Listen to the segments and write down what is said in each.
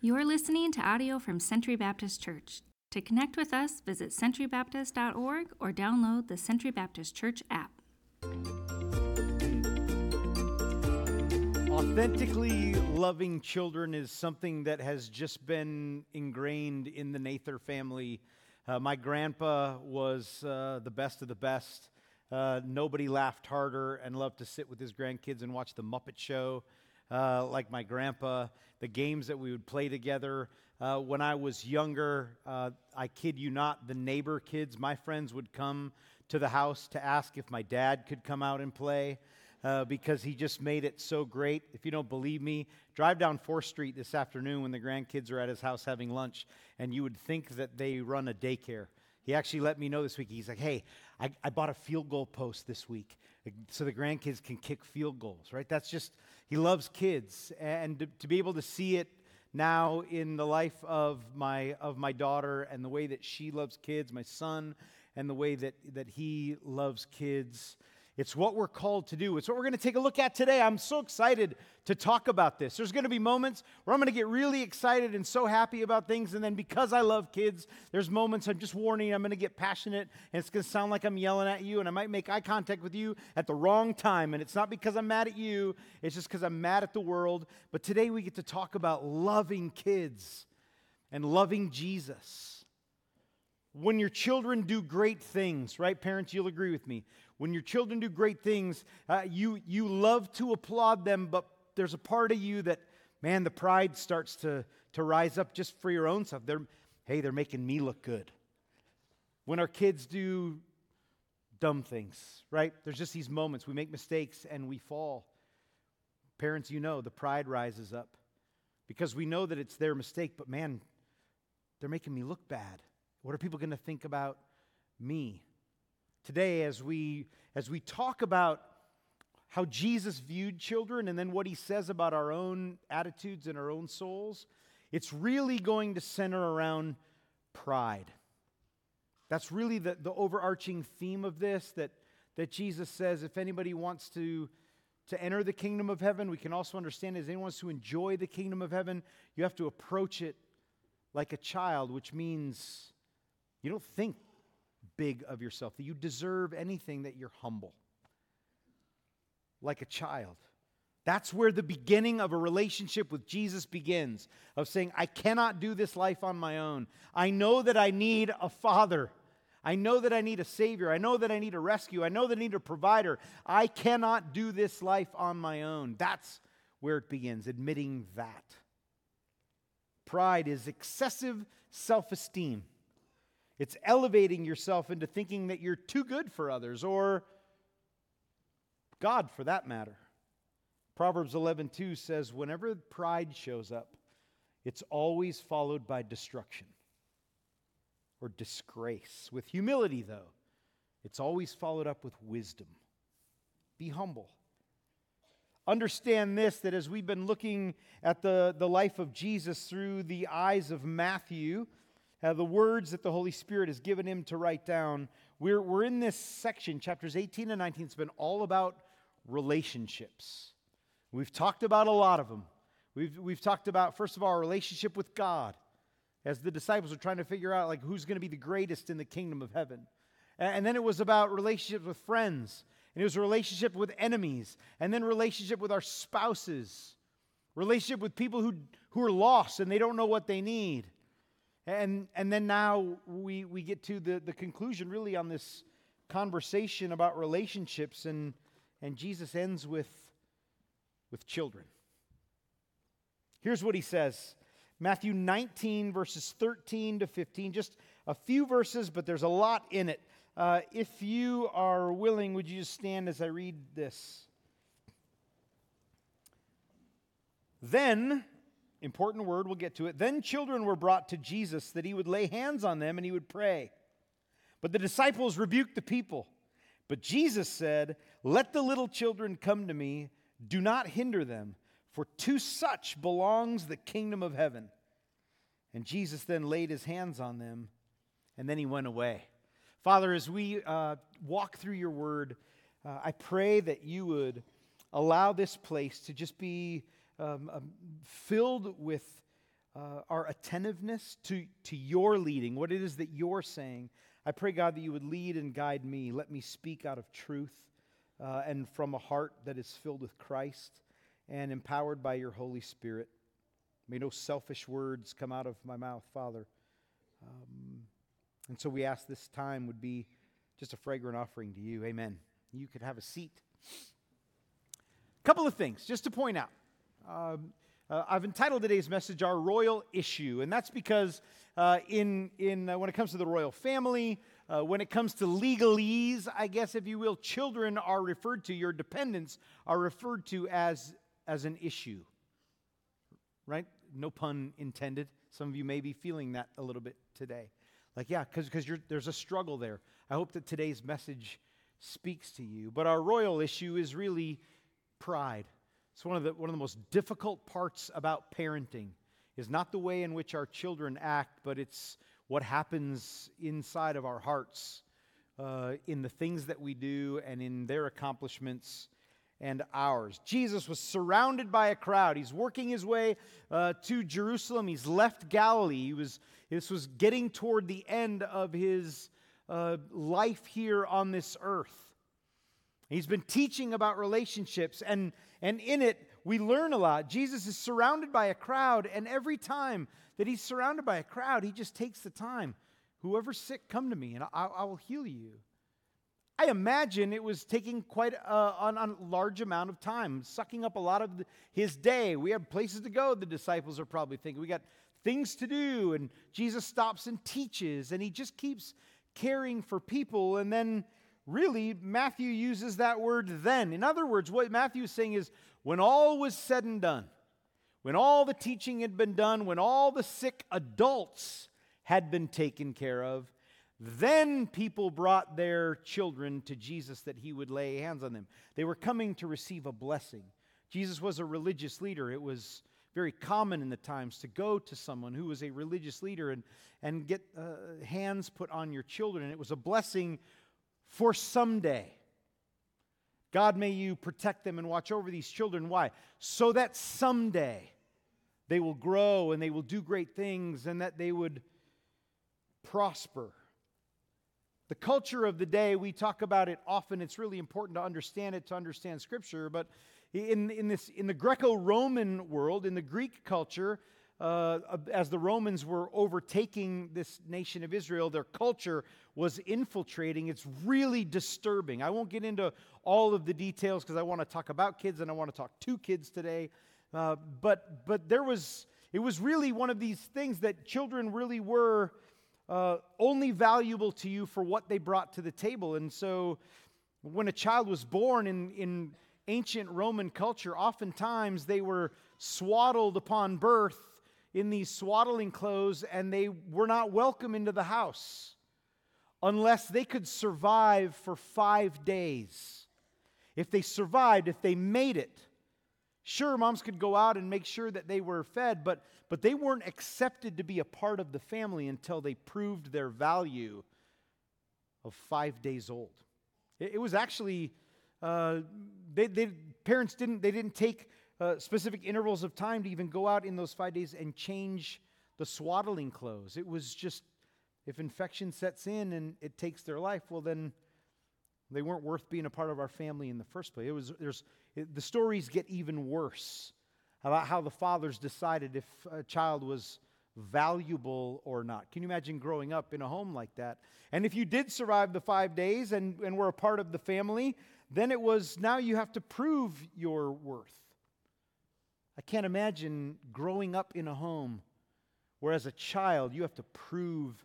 You're listening to audio from Century Baptist Church. To connect with us, visit centurybaptist.org or download the Century Baptist Church app. Authentically loving children is something that has just been ingrained in the Nather family. Uh, my grandpa was uh, the best of the best. Uh, nobody laughed harder and loved to sit with his grandkids and watch The Muppet Show uh, like my grandpa, the games that we would play together. Uh, when I was younger, uh, I kid you not, the neighbor kids, my friends would come to the house to ask if my dad could come out and play. Uh, because he just made it so great. If you don't believe me, drive down 4th Street this afternoon when the grandkids are at his house having lunch, and you would think that they run a daycare. He actually let me know this week. He's like, hey, I, I bought a field goal post this week so the grandkids can kick field goals, right? That's just, he loves kids. And to, to be able to see it now in the life of my, of my daughter and the way that she loves kids, my son, and the way that, that he loves kids, it's what we're called to do. It's what we're going to take a look at today. I'm so excited to talk about this. There's going to be moments where I'm going to get really excited and so happy about things. And then because I love kids, there's moments I'm just warning, I'm going to get passionate and it's going to sound like I'm yelling at you. And I might make eye contact with you at the wrong time. And it's not because I'm mad at you, it's just because I'm mad at the world. But today we get to talk about loving kids and loving Jesus. When your children do great things, right, parents, you'll agree with me when your children do great things, uh, you, you love to applaud them, but there's a part of you that, man, the pride starts to, to rise up just for your own stuff. They're, hey, they're making me look good. When our kids do dumb things, right? There's just these moments. We make mistakes and we fall. Parents, you know, the pride rises up because we know that it's their mistake, but man, they're making me look bad. What are people going to think about me? Today as we as we talk about how Jesus viewed children and then what he says about our own attitudes and our own souls, it's really going to center around pride. That's really the, the overarching theme of this that, that Jesus says if anybody wants to, to enter the kingdom of heaven, we can also understand as anyone wants to enjoy the kingdom of heaven, you have to approach it like a child, which means you don't think big of yourself, that you deserve anything, that you're humble. Like a child. That's where the beginning of a relationship with Jesus begins of saying, I cannot do this life on my own. I know that I need a father. I know that I need a savior. I know that I need a rescue. I know that I need a provider. I cannot do this life on my own. That's where it begins, admitting that. Pride is excessive self esteem. It's elevating yourself into thinking that you're too good for others or God for that matter. Proverbs 11:2 says whenever pride shows up, it's always followed by destruction or disgrace. With humility though, it's always followed up with wisdom. Be humble. Understand this that as we've been looking at the, the life of Jesus through the eyes of Matthew, uh, the words that the Holy Spirit has given him to write down. We're, we're in this section, chapters 18 and 19. It's been all about relationships. We've talked about a lot of them. We've, we've talked about, first of all, our relationship with God, as the disciples are trying to figure out like who's going to be the greatest in the kingdom of heaven. And, and then it was about relationships with friends, and it was a relationship with enemies, and then relationship with our spouses, relationship with people who, who are lost and they don't know what they need. And, and then now we, we get to the, the conclusion really on this conversation about relationships, and, and Jesus ends with, with children. Here's what he says Matthew 19, verses 13 to 15, just a few verses, but there's a lot in it. Uh, if you are willing, would you just stand as I read this? Then Important word, we'll get to it. Then children were brought to Jesus that he would lay hands on them and he would pray. But the disciples rebuked the people. But Jesus said, Let the little children come to me, do not hinder them, for to such belongs the kingdom of heaven. And Jesus then laid his hands on them, and then he went away. Father, as we uh, walk through your word, uh, I pray that you would allow this place to just be um, um, filled with uh, our attentiveness to, to your leading, what it is that you're saying. I pray, God, that you would lead and guide me. Let me speak out of truth uh, and from a heart that is filled with Christ and empowered by your Holy Spirit. May no selfish words come out of my mouth, Father. Um, and so we ask this time would be just a fragrant offering to you. Amen. You could have a seat. A couple of things just to point out. Um, uh, I've entitled today's message "Our Royal Issue," and that's because uh, in in uh, when it comes to the royal family, uh, when it comes to legalese, I guess if you will, children are referred to, your dependents are referred to as as an issue. Right? No pun intended. Some of you may be feeling that a little bit today. Like, yeah, because there's a struggle there. I hope that today's message speaks to you. But our royal issue is really pride. It's one of the, one of the most difficult parts about parenting is not the way in which our children act, but it's what happens inside of our hearts uh, in the things that we do and in their accomplishments and ours. Jesus was surrounded by a crowd. He's working his way uh, to Jerusalem. He's left Galilee. He was, this was getting toward the end of his uh, life here on this earth. He's been teaching about relationships, and, and in it, we learn a lot. Jesus is surrounded by a crowd, and every time that he's surrounded by a crowd, he just takes the time. Whoever's sick, come to me, and I, I will heal you. I imagine it was taking quite a, a, large amount of time, sucking up a lot of the, his day. We have places to go, the disciples are probably thinking. We got things to do, and Jesus stops and teaches, and he just keeps caring for people. And then really, Matthew uses that word then. In other words, what Matthew is saying is when all was said and done, when all the teaching had been done, when all the sick adults had been taken care of, then people brought their children to Jesus that he would lay hands on them. They were coming to receive a blessing. Jesus was a religious leader. It was very common in the times to go to someone who was a religious leader and, and get uh, hands put on your children. And it was a blessing for someday. God, may you protect them and watch over these children. Why? So that someday they will grow and they will do great things and that they would prosper. The culture of the day, we talk about it often. It's really important to understand it, to understand Scripture. But in, in, this, in the Greco Roman world, in the Greek culture, uh, as the Romans were overtaking this nation of Israel, their culture was infiltrating. It's really disturbing. I won't get into all of the details because I want to talk about kids and I want to talk to kids today. Uh, but, but there was, it was really one of these things that children really were uh, only valuable to you for what they brought to the table. And so when a child was born in, in ancient Roman culture, oftentimes they were swaddled upon birth in these swaddling clothes and they were not welcome into the house unless they could survive for five days. If they survived, if they made it, sure, moms could go out and make sure that they were fed, but, but they weren't accepted to be a part of the family until they proved their value of five days old. It, it was actually, uh, they, they, parents didn't, they didn't take uh, specific intervals of time to even go out in those five days and change the swaddling clothes. It was just, if infection sets in and it takes their life, well, then they weren't worth being a part of our family in the first place. It was, there's, it, the stories get even worse about how the fathers decided if a child was valuable or not. Can you imagine growing up in a home like that? And if you did survive the five days and, and were a part of the family, then it was now you have to prove your worth. I can't imagine growing up in a home where, as a child, you have to prove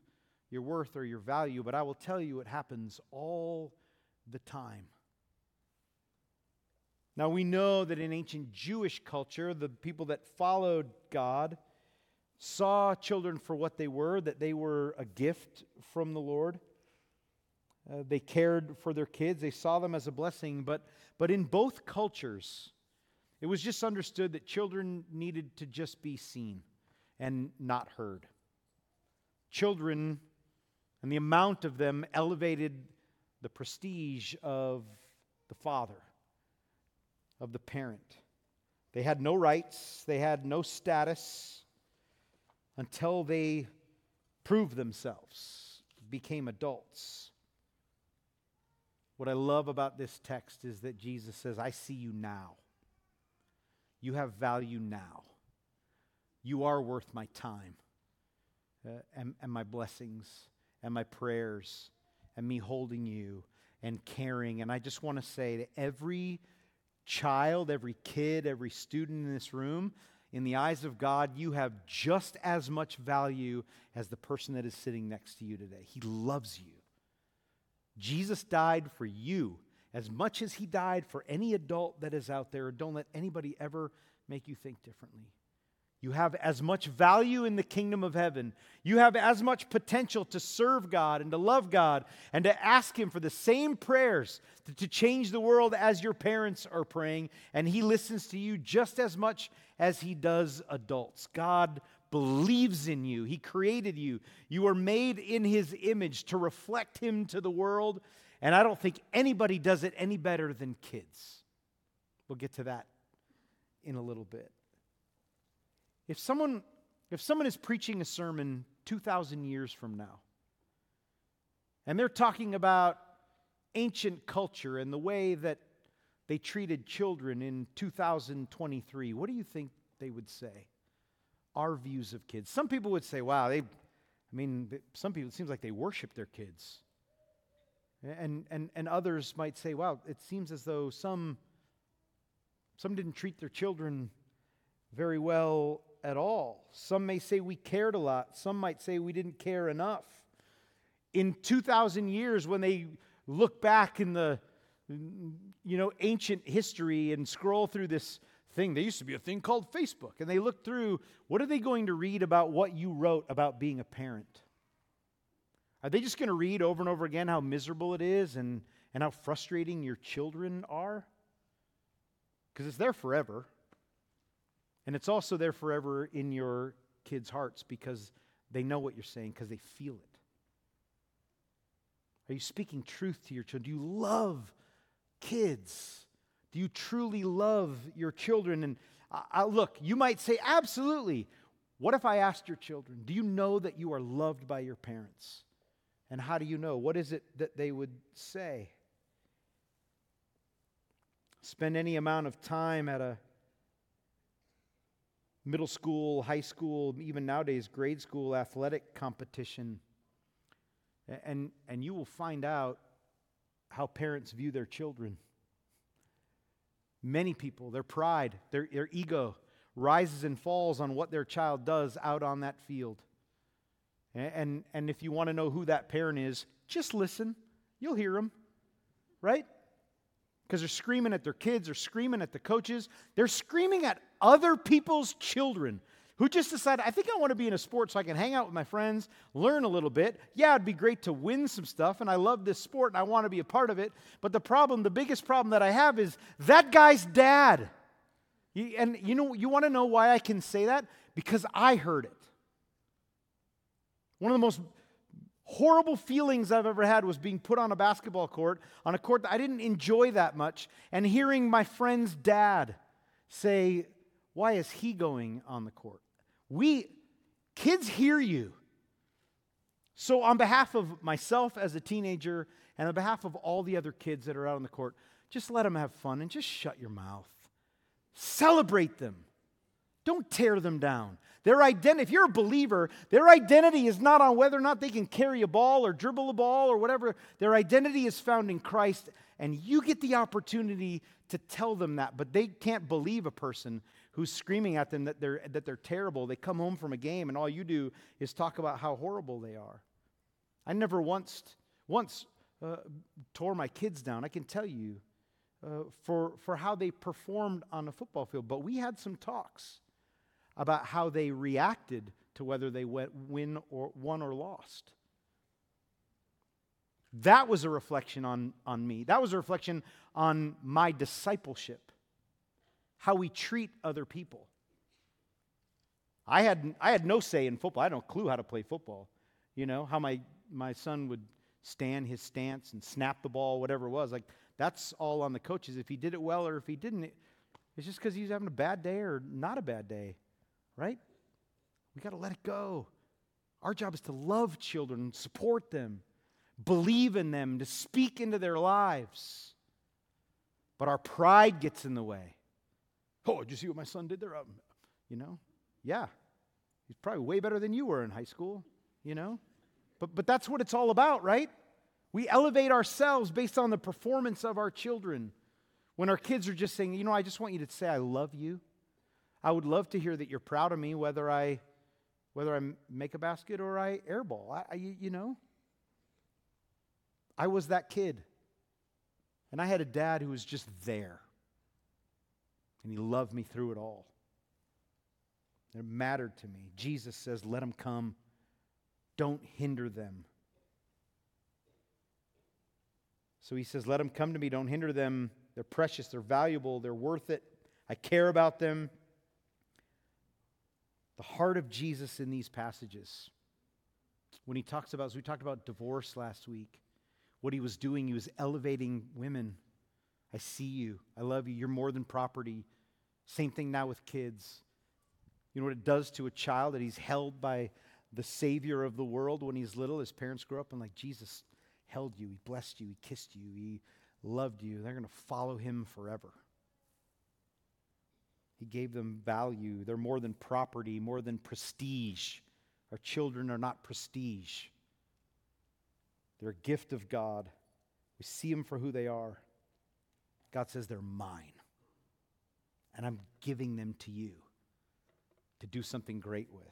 your worth or your value, but I will tell you it happens all the time. Now, we know that in ancient Jewish culture, the people that followed God saw children for what they were, that they were a gift from the Lord. Uh, they cared for their kids, they saw them as a blessing, but, but in both cultures, it was just understood that children needed to just be seen and not heard. Children and the amount of them elevated the prestige of the father, of the parent. They had no rights, they had no status. until they proved themselves, became adults. What I love about this text is that Jesus says, I see you now. You have value now. You are worth my time uh, and, and my blessings and my prayers and me holding you and caring. And I just want to say to every child, every kid, every student in this room, in the eyes of God, you have just as much value as the person that is sitting next to you today. He loves you. Jesus died for you as much as he died for any adult that is out there. Don't let anybody ever make you think differently. You have as much value in the kingdom of heaven. You have as much potential to serve God and to love God and to ask Him for the same prayers to, to, change the world as your parents are praying. And He listens to you just as much as He does adults. God believes in you, He created you. You are made in His image to reflect Him to the world. And I don't think anybody does it any better than kids. We'll get to that in a little bit. If someone, if someone is preaching a sermon 2,000 years from now, and they're talking about ancient culture and the way that they treated children in 2023, what do you think they would say? Our views of kids. Some people would say, wow, they, I mean, some people, it seems like they worship their kids. And, and, and others might say, wow, it seems as though some, some didn't treat their children very well at all. Some may say we cared a lot. Some might say we didn't care enough. In 2,000 years, when they look back in the you know ancient history and scroll through this thing, there used to be a thing called Facebook, and they look through what are they going to read about what you wrote about being a parent? Are they just going to read over and over again how miserable it is and, and how frustrating your children are? Because it's there forever. And it's also there forever in your kids' hearts because they know what you're saying, because they feel it. Are you speaking truth to your children? Do you love kids? Do you truly love your children? And I, I, look, you might say, absolutely. What if I asked your children, do you know that you are loved by your parents? And how do you know? What is it that they would say? Spend any amount of time at a middle school, high school, even nowadays grade school athletic competition. And, and you will find out how parents view their children. Many people, their pride, their, their ego rises and falls on what their child does out on that field. And, and, if you want to know who that parent is, just listen. You'll hear them, right? because they're screaming at their kids, they're screaming at the coaches, they're screaming at other people's children who just decided, I think I want to be in a sport so I can hang out with my friends, learn a little bit. Yeah, it'd be great to win some stuff, and I love this sport and I want to be a part of it. But the problem, the biggest problem that I have is that guy's dad. And you know, you want to know why I can say that? Because I heard it. One of the most horrible feelings I've ever had was being put on a basketball court, on a court that I didn't enjoy that much, and hearing my friend's dad say, Why is he going on the court? We, kids hear you. So, on behalf of myself as a teenager and on behalf of all the other kids that are out on the court, just let them have fun and just shut your mouth. Celebrate them. Don't tear them down. Their identity, if you're a believer, their identity is not on whether or not they can carry a ball or dribble a ball or whatever. Their identity is found in Christ, and you get the opportunity to tell them that. But they can't believe a person who's screaming at them that they're, that they're terrible. They come home from a game, and all you do is talk about how horrible they are. I never once, once uh, tore my kids down. I can tell you uh, for, for how they performed on a football field, but we had some talks about how they reacted to whether they win or won or lost. That was a reflection on, on me. That was a reflection on my discipleship, how we treat other people. I had, I had no say in football. I had no clue how to play football. You know, how my, my son would stand his stance and snap the ball, whatever it was. Like, that's all on the coaches. If he did it well or if he didn't, it's just because he's having a bad day or not a bad day right? We got to let it go. Our job is to love children, support them, believe in them, to speak into their lives. But our pride gets in the way. Oh, did you see what my son did there? Um, you know? Yeah. He's probably way better than you were in high school, you know? But, but that's what it's all about, right? We elevate ourselves based on the performance of our children. When our kids are just saying, you know, I just want you to say, I love you. I would love to hear that you're proud of me, whether I, whether I make a basket or I airball. I, I, you know, I was that kid. And I had a dad who was just there. And he loved me through it all. It mattered to me. Jesus says, let them come. Don't hinder them. So he says, let them come to me. Don't hinder them. They're precious. They're valuable. They're worth it. I care about them. The heart of Jesus in these passages, when he talks about, as we talked about divorce last week, what he was doing, he was elevating women. I see you. I love you. You're more than property. Same thing now with kids. You know what it does to a child that he's held by the Savior of the world when he's little? His parents grow up and, like, Jesus held you, he blessed you, he kissed you, he loved you. They're going to follow him forever. He gave them value. They're more than property, more than prestige. Our children are not prestige, they're a gift of God. We see them for who they are. God says they're mine, and I'm giving them to you to do something great with.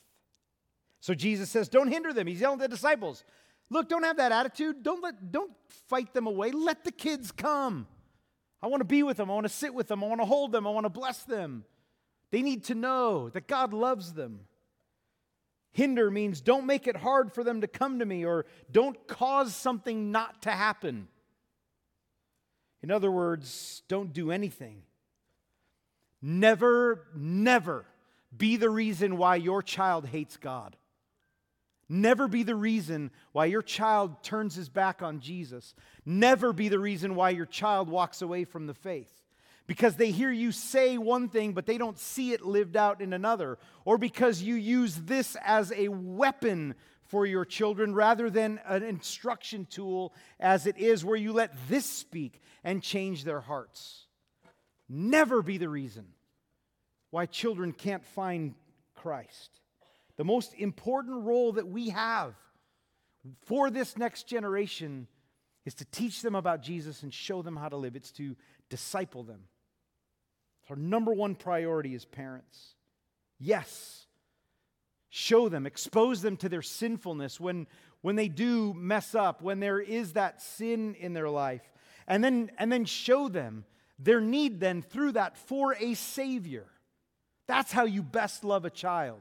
So Jesus says, Don't hinder them. He's yelling at the disciples. Look, don't have that attitude. Don't, let, don't fight them away. Let the kids come. I want to be with them. I want to sit with them. I want to hold them. I want to bless them. They need to know that God loves them. Hinder means don't make it hard for them to come to me or don't cause something not to happen. In other words, don't do anything. Never, never be the reason why your child hates God. Never be the reason why your child turns his back on Jesus. Never be the reason why your child walks away from the faith. Because they hear you say one thing, but they don't see it lived out in another. Or because you use this as a weapon for your children rather than an instruction tool as it is, where you let this speak and change their hearts. Never be the reason why children can't find Christ. The most important role that we have for this next generation is to teach them about Jesus and show them how to live. It's to disciple them. Our number one priority as parents. Yes, show them, expose them to their sinfulness when, when they do mess up, when there is that sin in their life. And then, and then show them their need then through that for a Savior. That's how you best love a child.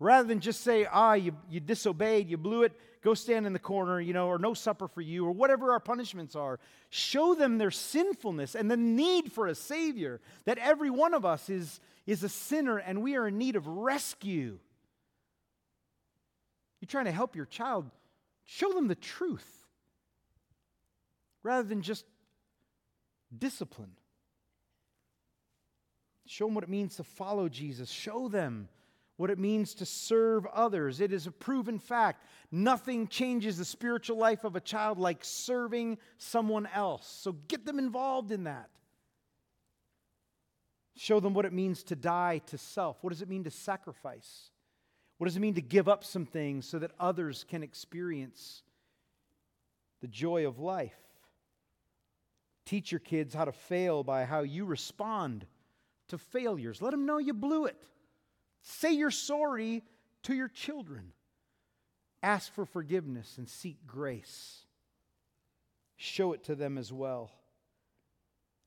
Rather than just say, ah, you, you disobeyed, you blew it, go stand in the corner, you know, or no supper for you, or whatever our punishments are. Show them their sinfulness and the need for a Savior, that every one of us is, is a sinner and we are in need of rescue. You're trying to help your child, show them the truth rather than just discipline. Show them what it means to follow Jesus. Show them what it means to serve others. It is a proven fact. Nothing changes the spiritual life of a child like serving someone else. So get them involved in that. Show them what it means to die to self. What does it mean to sacrifice? What does it mean to give up some things so that others can experience the joy of life? Teach your kids how to fail by how you respond to failures. Let them know you blew it. Say you're sorry to your children. Ask for forgiveness and seek grace. Show it to them as well.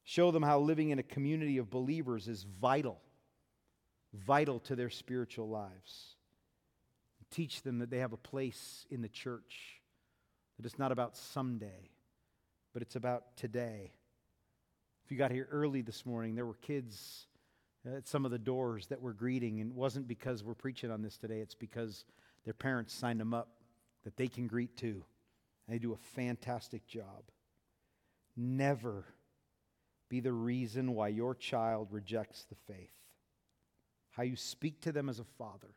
Show them how living in a community of believers is vital, vital to their spiritual lives. Teach them that they have a place in the church, that it's not about someday, but it's about today. If you got here early this morning, there were kids at some of the doors that we're greeting. And it wasn't because we're preaching on this today, it's because their parents signed them up that they can greet too. And they do a fantastic job. Never be the reason why your child rejects the faith. How you speak to them as a father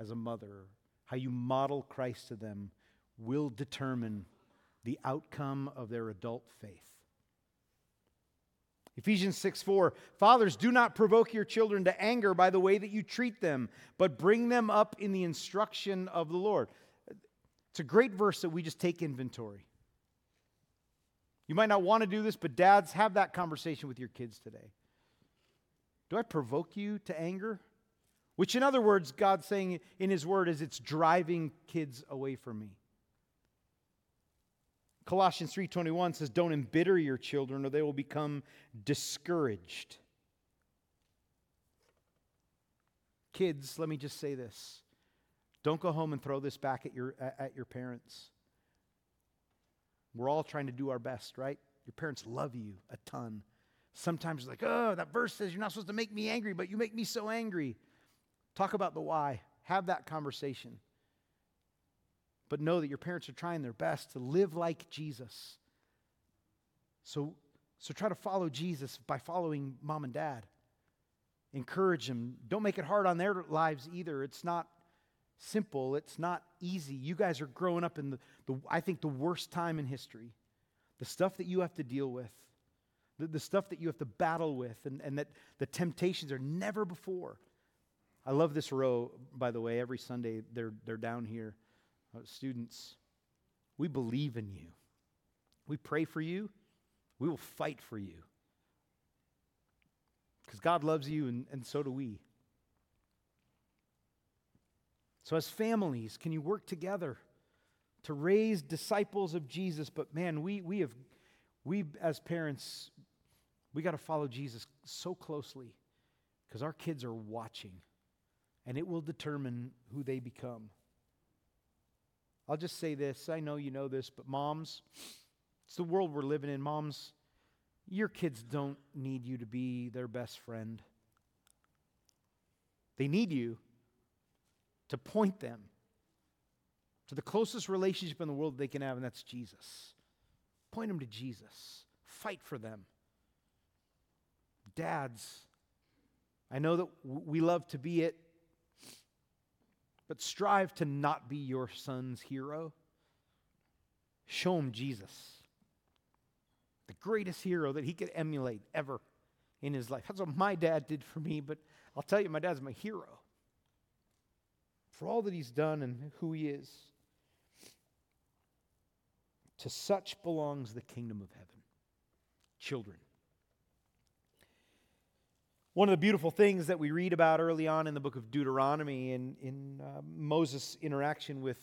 as a mother, how you model Christ to them, will determine the outcome of their adult faith. Ephesians 6 4 Fathers, do not provoke your children to anger by the way that you treat them, but bring them up in the instruction of the Lord. It's a great verse that we just take inventory. You might not want to do this, but dads, have that conversation with your kids today. Do I provoke you to anger? Which, in other words, God's saying in His Word is it's driving kids away from me. Colossians 3:21 says don't embitter your children or they will become discouraged. Kids, let me just say this. Don't go home and throw this back at your at your parents. We're all trying to do our best, right? Your parents love you a ton. Sometimes it's like, oh, that verse says you're not supposed to make me angry, but you make me so angry. Talk about the why. Have that conversation. But know that your parents are trying their best to live like Jesus. So, so try to follow Jesus by following mom and dad. Encourage them. Don't make it hard on their lives either. It's not simple, it's not easy. You guys are growing up in the, the I think, the worst time in history. The stuff that you have to deal with the, the stuff that you have to battle with, and, and that the temptations are never before. I love this row, by the way. Every Sunday, they're, they're down here. Uh, students, we believe in you. We pray for you. We will fight for you. Because God loves you, and, and so do we. So, as families, can you work together to raise disciples of Jesus? But man, we, we have, we as parents, we got to follow Jesus so closely because our kids are watching and it will determine who they become. I'll just say this I know you know this, but moms, it's the world we're living in. Moms, your kids don't need you to be their best friend, they need you to point them to the closest relationship in the world they can have, and that's Jesus. Point them to Jesus, fight for them. Dads, I know that we love to be it, but strive to not be your son's hero. Show him Jesus, the greatest hero that he could emulate ever in his life. That's what my dad did for me, but I'll tell you, my dad's my hero for all that he's done and who he is. To such belongs the kingdom of heaven. Children. One of the beautiful things that we read about early on in the book of Deuteronomy in, in uh, Moses' interaction with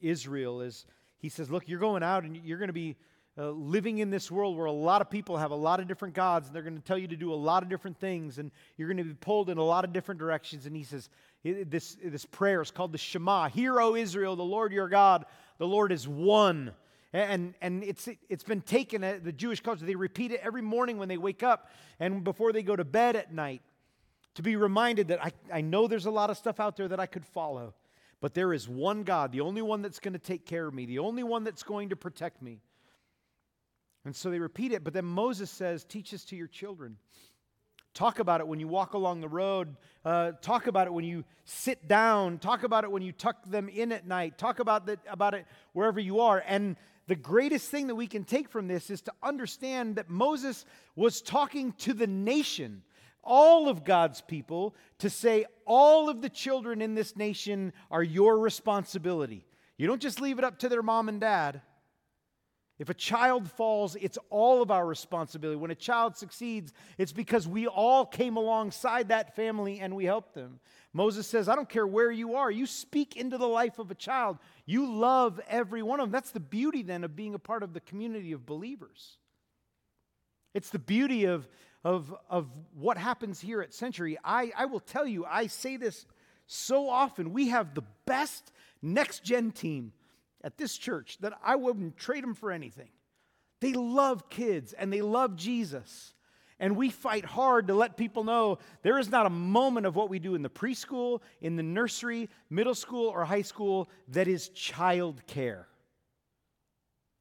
Israel is he says, Look, you're going out and you're going to be uh, living in this world where a lot of people have a lot of different gods and they're going to tell you to do a lot of different things and you're going to be pulled in a lot of different directions. And he says, This, this prayer is called the Shema Hear, O Israel, the Lord your God, the Lord is one. And, and it's, it's been taken, uh, the Jewish culture, they repeat it every morning when they wake up and before they go to bed at night to be reminded that I, I know there's a lot of stuff out there that I could follow, but there is one God, the only one that's going to take care of me, the only one that's going to protect me. And so they repeat it, but then Moses says, Teach this to your children. Talk about it when you walk along the road. Uh, talk about it when you sit down. Talk about it when you tuck them in at night. Talk about, the, about it wherever you are. And the greatest thing that we can take from this is to understand that Moses was talking to the nation, all of God's people, to say, all of the children in this nation are your responsibility. You don't just leave it up to their mom and dad. If a child falls, it's all of our responsibility. When a child succeeds, it's because we all came alongside that family and we helped them. Moses says, I don't care where you are, you speak into the life of a child. You love every one of them. That's the beauty then of being a part of the community of believers. It's the beauty of, of, of what happens here at Century. I, I will tell you, I say this so often. We have the best next gen team at this church that I wouldn't trade them for anything. They love kids and they love Jesus. And we fight hard to let people know there is not a moment of what we do in the preschool, in the nursery, middle school, or high school that is child care.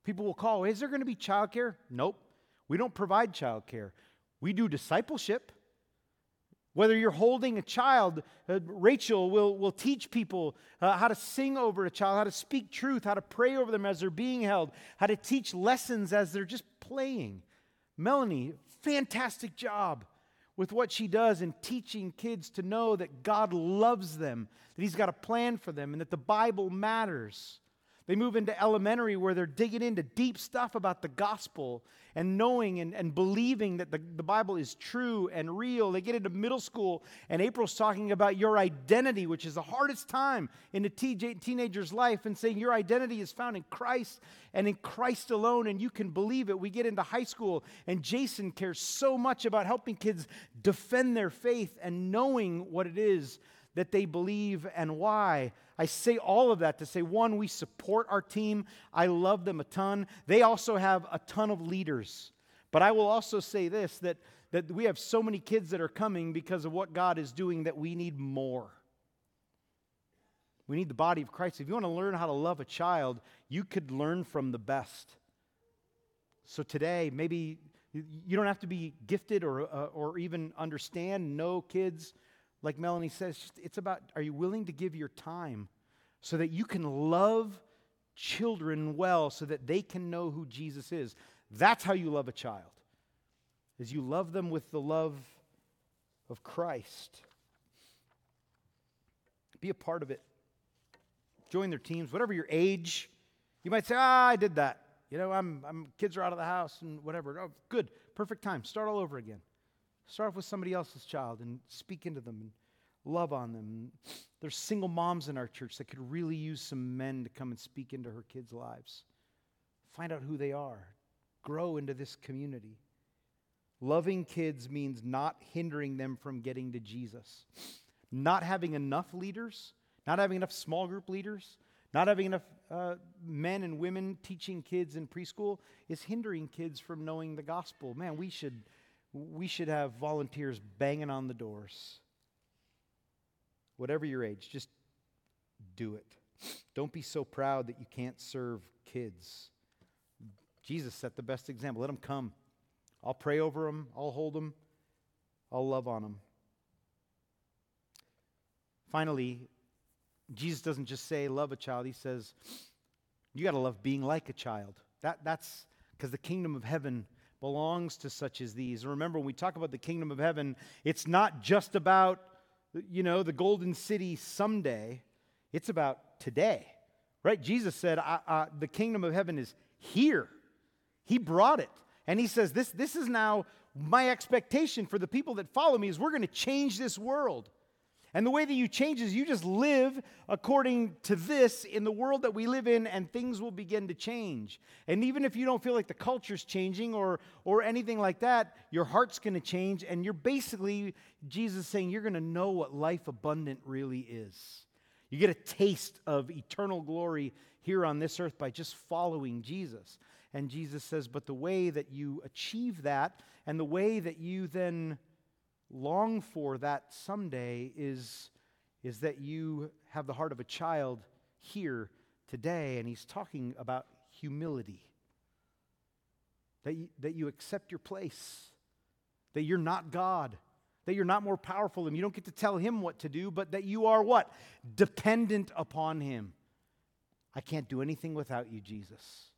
People will call, is there going to be child care? Nope. We don't provide child care. We do discipleship. Whether you're holding a child, uh, Rachel will, will teach people uh, how to sing over a child, how to speak truth, how to pray over them as they're being held, how to teach lessons as they're just playing. Melanie, fantastic job with what she does in teaching kids to know that God loves them, that He's got a plan for them, and that the Bible matters. They move into elementary where they're digging into deep stuff about the gospel and knowing and, and believing that the, the Bible is true and real. They get into middle school, and April's talking about your identity, which is the hardest time in a teenager's life, and saying your identity is found in Christ and in Christ alone, and you can believe it. We get into high school, and Jason cares so much about helping kids defend their faith and knowing what it is that they believe and why. I say all of that to say one, we support our team. I love them a ton. They also have a ton of leaders. But I will also say this that, that we have so many kids that are coming because of what God is doing that we need more. We need the body of Christ. If you want to learn how to love a child, you could learn from the best. So today, maybe you don't have to be gifted or, uh, or even understand, know kids like Melanie says, it's about are you willing to give your time so that you can love children well so that they can know who Jesus is? That's how you love a child. Is you love them with the love of Christ. Be a part of it. Join their teams, whatever your age. You might say, "Ah, I did that." You know, I'm, I'm kids are out of the house and whatever. Oh, good, perfect time. Start all over again. Start off with somebody else's child and speak into them and love on them. There's single moms in our church that could really use some men to come and speak into her kids' lives. Find out who they are, grow into this community. Loving kids means not hindering them from getting to Jesus. Not having enough leaders, not having enough small group leaders, not having enough uh, men and women teaching kids in preschool is hindering kids from knowing the gospel. Man, we should we should have volunteers banging on the doors. Whatever your age, just do it. Don't be so proud that you can't serve kids. Jesus set the best example. Let them come. I'll pray over them, I'll hold them, I'll love on them. Finally, Jesus doesn't just say love a child, he says you got to love being like a child. That, that's because the kingdom of heaven belongs to such as these. Remember, when we talk about the kingdom of heaven, it's not just about, you know, the golden city someday, it's about today, right? Jesus said, I, I, The kingdom of heaven is here. He brought it. And he says, this, this is now my expectation for the people that follow me is we're going to change this world. And the way that you change is you just live according to this in the world that we live in, and things will begin to change. And even if you don't feel like the culture's changing or, or anything like that, your heart's going to change. And you're basically, Jesus saying, you're going to know what life abundant really is. You get a taste of eternal glory here on this earth by just following Jesus. And Jesus says, but the way that you achieve that and the way that you then long for that someday is, is that you have the heart of a child here today, and he's talking about humility. That you, that you accept your place, that you're not God, that you're not more powerful than. You don't get to tell him what to do, but that you are what? Dependent upon him. I can't do anything without you, Jesus.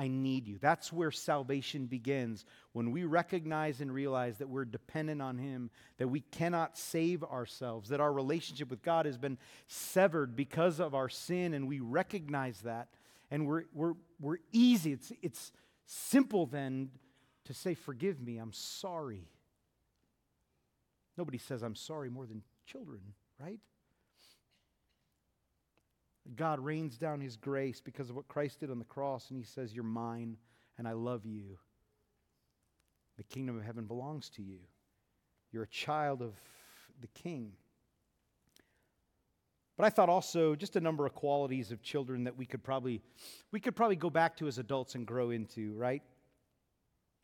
I need you. That's where salvation begins. When we recognize and realize that we're dependent on Him, that we cannot save ourselves, that our relationship with God has been severed because of our sin, and we recognize that. And we're, we're, we're easy. It's, it's simple then to say, Forgive me, I'm sorry. Nobody says, I'm sorry more than children, right? God rains down his grace because of what Christ did on the cross, and he says, You're mine, and I love you. The kingdom of heaven belongs to you. You're a child of the king. But I thought also just a number of qualities of children that we could probably we could probably go back to as adults and grow into, right?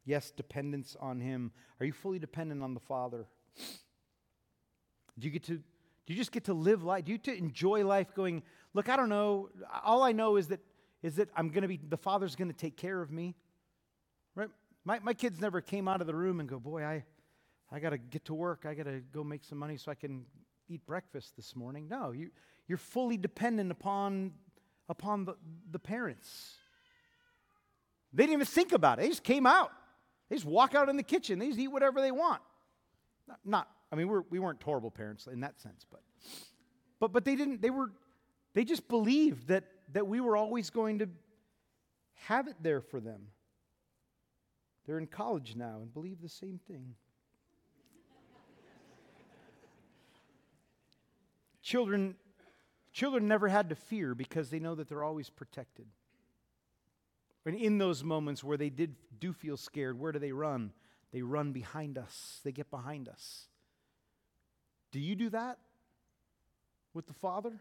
Yes, dependence on him. Are you fully dependent on the Father? Do you get to do you just get to live life? Do you to enjoy life going, look, I don't know. All I know is that is that I'm gonna be the Father's gonna take care of me. Right? My my kids never came out of the room and go, boy, I I got to get to work. I got to go make some money so I can eat breakfast this morning. No, you, you're fully dependent upon, upon the, the parents. They didn't even think about it. They just came out. They just walk out in the kitchen. They just eat whatever they want. Not, not I mean, we're, we weren't horrible parents in that sense, but, but, but they didn't, they were, they just believed that, that we were always going to have it there for them. They're in college now and believe the same thing. children, children never had to fear because they know that they're always protected. And in those moments where they did, do feel scared, where do they run? They run behind us, they get behind us. Do you do that with the Father?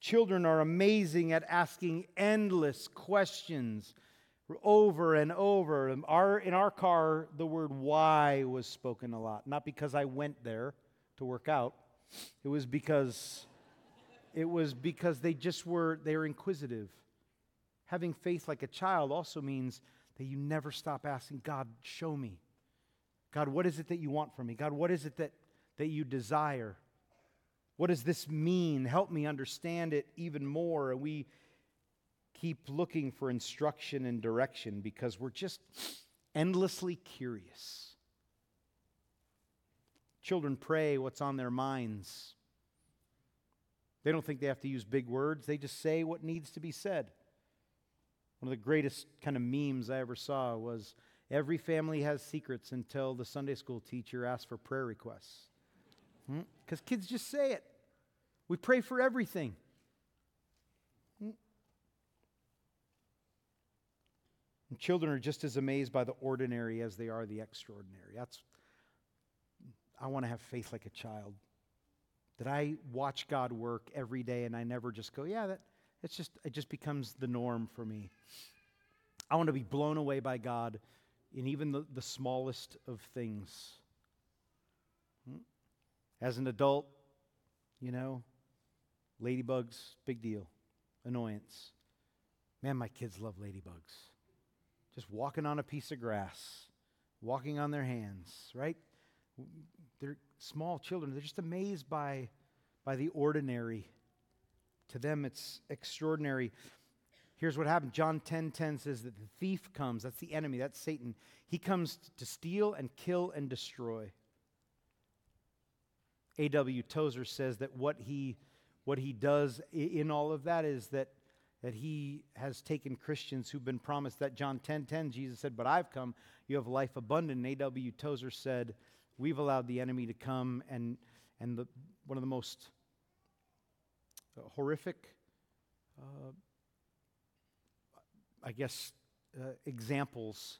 Children are amazing at asking endless questions over and over. Our, in our car, the word why was spoken a lot. Not because I went there to work out, it was because it was because they just were they were inquisitive. Having faith like a child also means that you never stop asking, God, show me. God, what is it that you want from me? God, what is it that, that you desire? What does this mean? Help me understand it even more. And we keep looking for instruction and direction because we're just endlessly curious. Children pray what's on their minds. They don't think they have to use big words, they just say what needs to be said. One of the greatest kind of memes I ever saw was every family has secrets until the Sunday school teacher asks for prayer requests. Because hmm? kids just say it. We pray for everything. Hmm? And children are just as amazed by the ordinary as they are the extraordinary. That's I want to have faith like a child. That I watch God work every day and I never just go, yeah, that it's just it just becomes the norm for me. I want to be blown away by God in even the, the smallest of things. Hmm? As an adult, you know, ladybugs, big deal. Annoyance. Man, my kids love ladybugs. Just walking on a piece of grass, walking on their hands, right? They're small children. They're just amazed by, by the ordinary to them, it's extraordinary. Here's what happened. John 10:10 10, 10 says that the thief comes, that's the enemy, that's Satan. He comes to steal and kill and destroy. A.W. Tozer says that what he what he does in all of that is that that he has taken Christians who've been promised that John 10:10 10, Jesus said, "But I've come, you have life abundant." A.W. Tozer said, "We've allowed the enemy to come and and the, one of the most uh, horrific, uh, I guess, uh, examples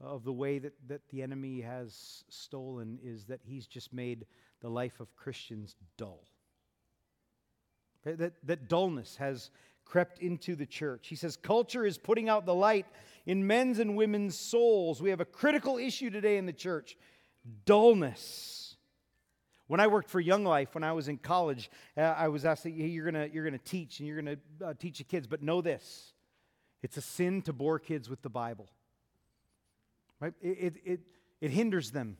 of the way that, that the enemy has stolen is that he's just made the life of Christians dull. That, that dullness has crept into the church. He says, Culture is putting out the light in men's and women's souls. We have a critical issue today in the church dullness. When I worked for Young Life, when I was in college, uh, I was asked, hey, you're going you're to teach and you're going to uh, teach the kids, but know this it's a sin to bore kids with the Bible. Right? It, it, it, it hinders them.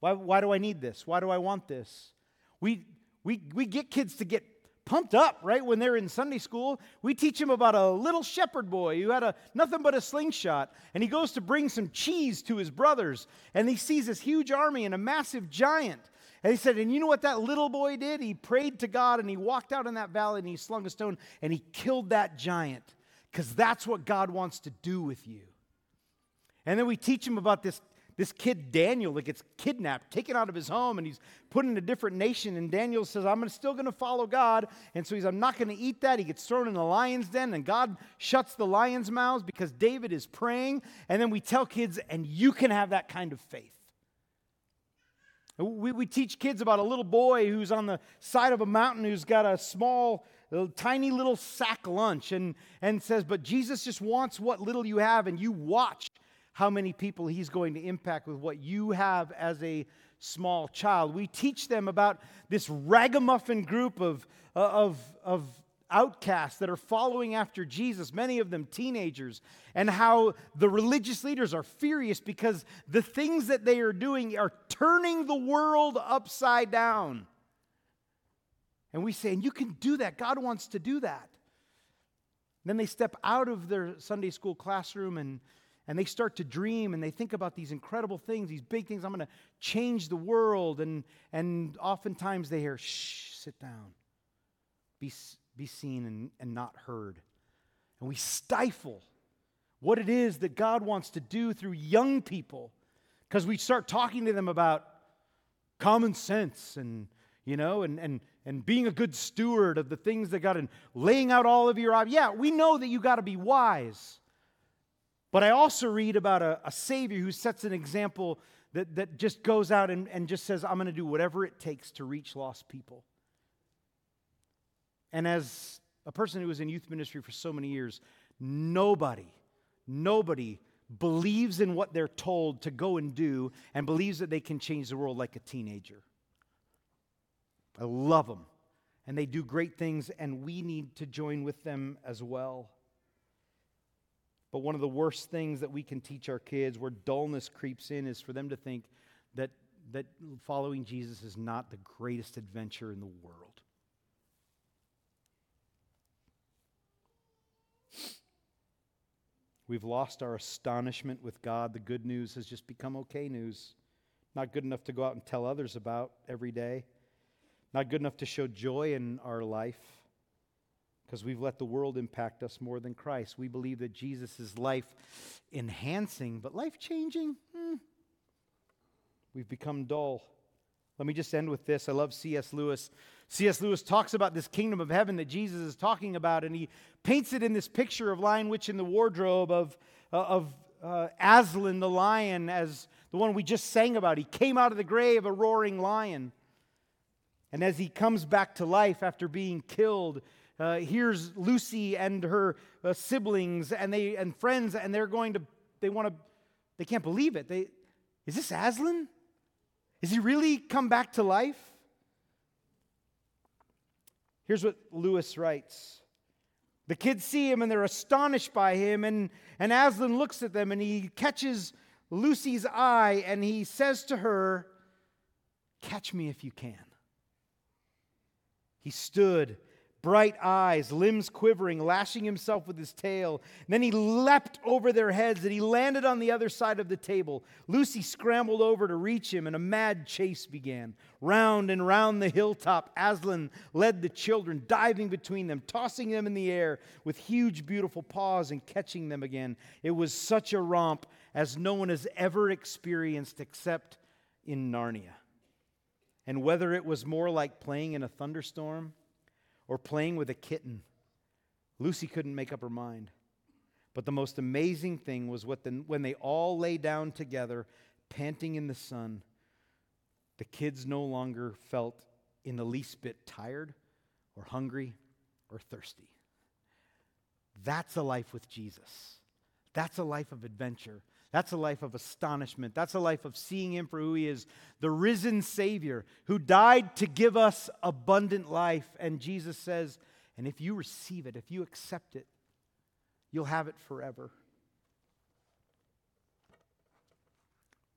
Why, why do I need this? Why do I want this? We, we, we get kids to get pumped up, right? When they're in Sunday school, we teach them about a little shepherd boy who had a nothing but a slingshot, and he goes to bring some cheese to his brothers, and he sees this huge army and a massive giant. And he said, and you know what that little boy did? He prayed to God and he walked out in that valley and he slung a stone and he killed that giant because that's what God wants to do with you. And then we teach him about this, this kid Daniel that gets kidnapped, taken out of his home, and he's put in a different nation. And Daniel says, I'm still going to follow God. And so he's, I'm not going to eat that. He gets thrown in the lion's den, and God shuts the lion's mouths because David is praying. And then we tell kids, and you can have that kind of faith. We, we teach kids about a little boy who's on the side of a mountain who's got a small, tiny little sack lunch and, and says, But Jesus just wants what little you have, and you watch how many people he's going to impact with what you have as a small child. We teach them about this ragamuffin group of, uh, of, of outcasts that are following after Jesus, many of them teenagers, and how the religious leaders are furious because the things that they are doing are turning the world upside down. And we say, and you can do that. God wants to do that. Then they step out of their Sunday school classroom and, and they start to dream and they think about these incredible things, these big things. I'm going to change the world. And, and oftentimes they hear, shh, sit down, be, be seen and, and not heard. And we stifle what it is that God wants to do through young people because we start talking to them about common sense and you know, and, and, and being a good steward of the things that God and laying out all of your yeah, we know that you got to be wise. But I also read about a, a Savior who sets an example that, that just goes out and, and just says, I'm going to do whatever it takes to reach lost people. And as a person who was in youth ministry for so many years, nobody, nobody believes in what they're told to go and do and believes that they can change the world like a teenager. I love them. And they do great things, and we need to join with them as well. But one of the worst things that we can teach our kids, where dullness creeps in, is for them to think that, that following Jesus is not the greatest adventure in the world. We've lost our astonishment with God. The good news has just become okay news. Not good enough to go out and tell others about every day not good enough to show joy in our life because we've let the world impact us more than Christ. We believe that Jesus is life enhancing, but life changing, hmm. we've become dull. Let me just end with this. I love C.S. Lewis. C.S. Lewis talks about this kingdom of heaven that Jesus is talking about, and he paints it in this picture of Lion Witch in the wardrobe of, uh, of uh, Aslan the lion as the one we just sang about. He came out of the grave a roaring lion. And as he comes back to life after being killed, uh, here's Lucy and her uh, siblings and they and friends, and they're going to they want to they can't believe it. They is this Aslan? Is he really come back to life? Here's what Lewis writes. The kids see him and they're astonished by him, and, and Aslan looks at them and he catches Lucy's eye and he says to her, Catch me if you can. He stood, bright eyes, limbs quivering, lashing himself with his tail. Then he leapt over their heads and he landed on the other side of the table. Lucy scrambled over to reach him, and a mad chase began. Round and round the hilltop, Aslan led the children, diving between them, tossing them in the air with huge, beautiful paws and catching them again. It was such a romp as no one has ever experienced except in Narnia. And whether it was more like playing in a thunderstorm or playing with a kitten, Lucy couldn't make up her mind. But the most amazing thing was what the, when they all lay down together, panting in the sun, the kids no longer felt in the least bit tired or hungry or thirsty. That's a life with Jesus. That's a life of adventure. That's a life of astonishment. That's a life of seeing Him for who He is the risen Savior who died to give us abundant life. And Jesus says, and if you receive it, if you accept it, you'll have it forever.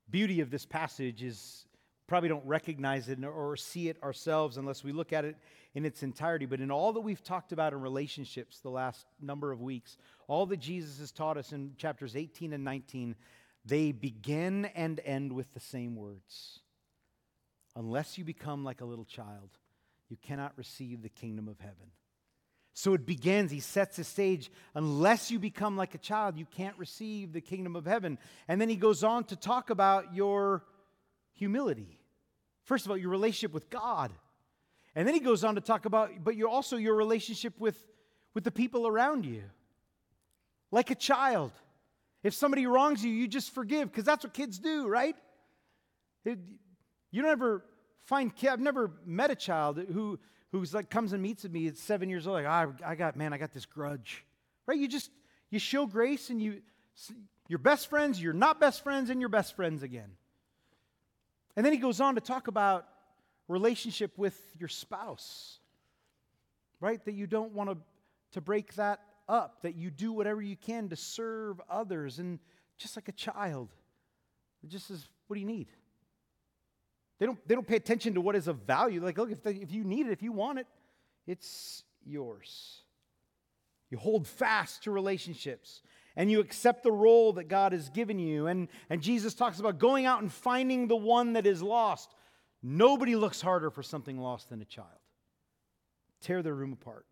Beauty of this passage is probably don't recognize it or see it ourselves unless we look at it in its entirety. But in all that we've talked about in relationships the last number of weeks, all that Jesus has taught us in chapters 18 and 19, they begin and end with the same words. Unless you become like a little child, you cannot receive the kingdom of heaven. So it begins, he sets the stage. Unless you become like a child, you can't receive the kingdom of heaven. And then he goes on to talk about your humility. First of all, your relationship with God. And then he goes on to talk about, but you're also your relationship with, with the people around you. Like a child. If somebody wrongs you, you just forgive, because that's what kids do, right? It, you don't ever find I've never met a child who who's like comes and meets with me at seven years old, like, oh, I got, man, I got this grudge. Right? You just you show grace and you your best friends, you're not best friends, and you're best friends again. And then he goes on to talk about relationship with your spouse. right? That you don't want to, to break that up, that you do whatever you can to serve others. And just like a child, it just says, What do you need? They don't, they don't pay attention to what is of value. Like, look, if, they, if you need it, if you want it, it's yours. You hold fast to relationships and you accept the role that God has given you. And, and Jesus talks about going out and finding the one that is lost. Nobody looks harder for something lost than a child. Tear their room apart.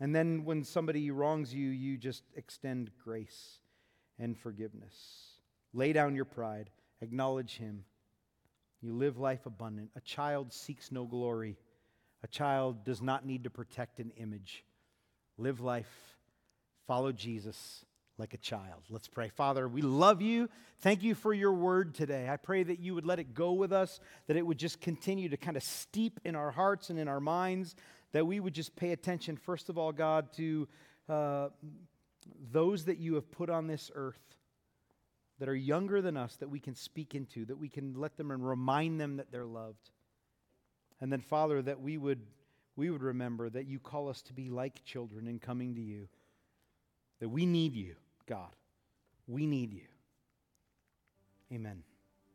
And then when somebody wrongs you, you just extend grace and forgiveness. Lay down your pride, acknowledge Him. You live life abundant. A child seeks no glory. A child does not need to protect an image. Live life, follow Jesus like a child. Let's pray. Father, we love you. Thank you for your word today. I pray that you would let it go with us, that it would just continue to kind of steep in our hearts and in our minds, that we would just pay attention, first of all, God, to uh, those that you have put on this earth that are younger than us that we can speak into, that we can let them and remind them that they're loved. And then, Father, that we would, we would remember that you call us to be like children in coming to you, that we need you, God. We need you. Amen.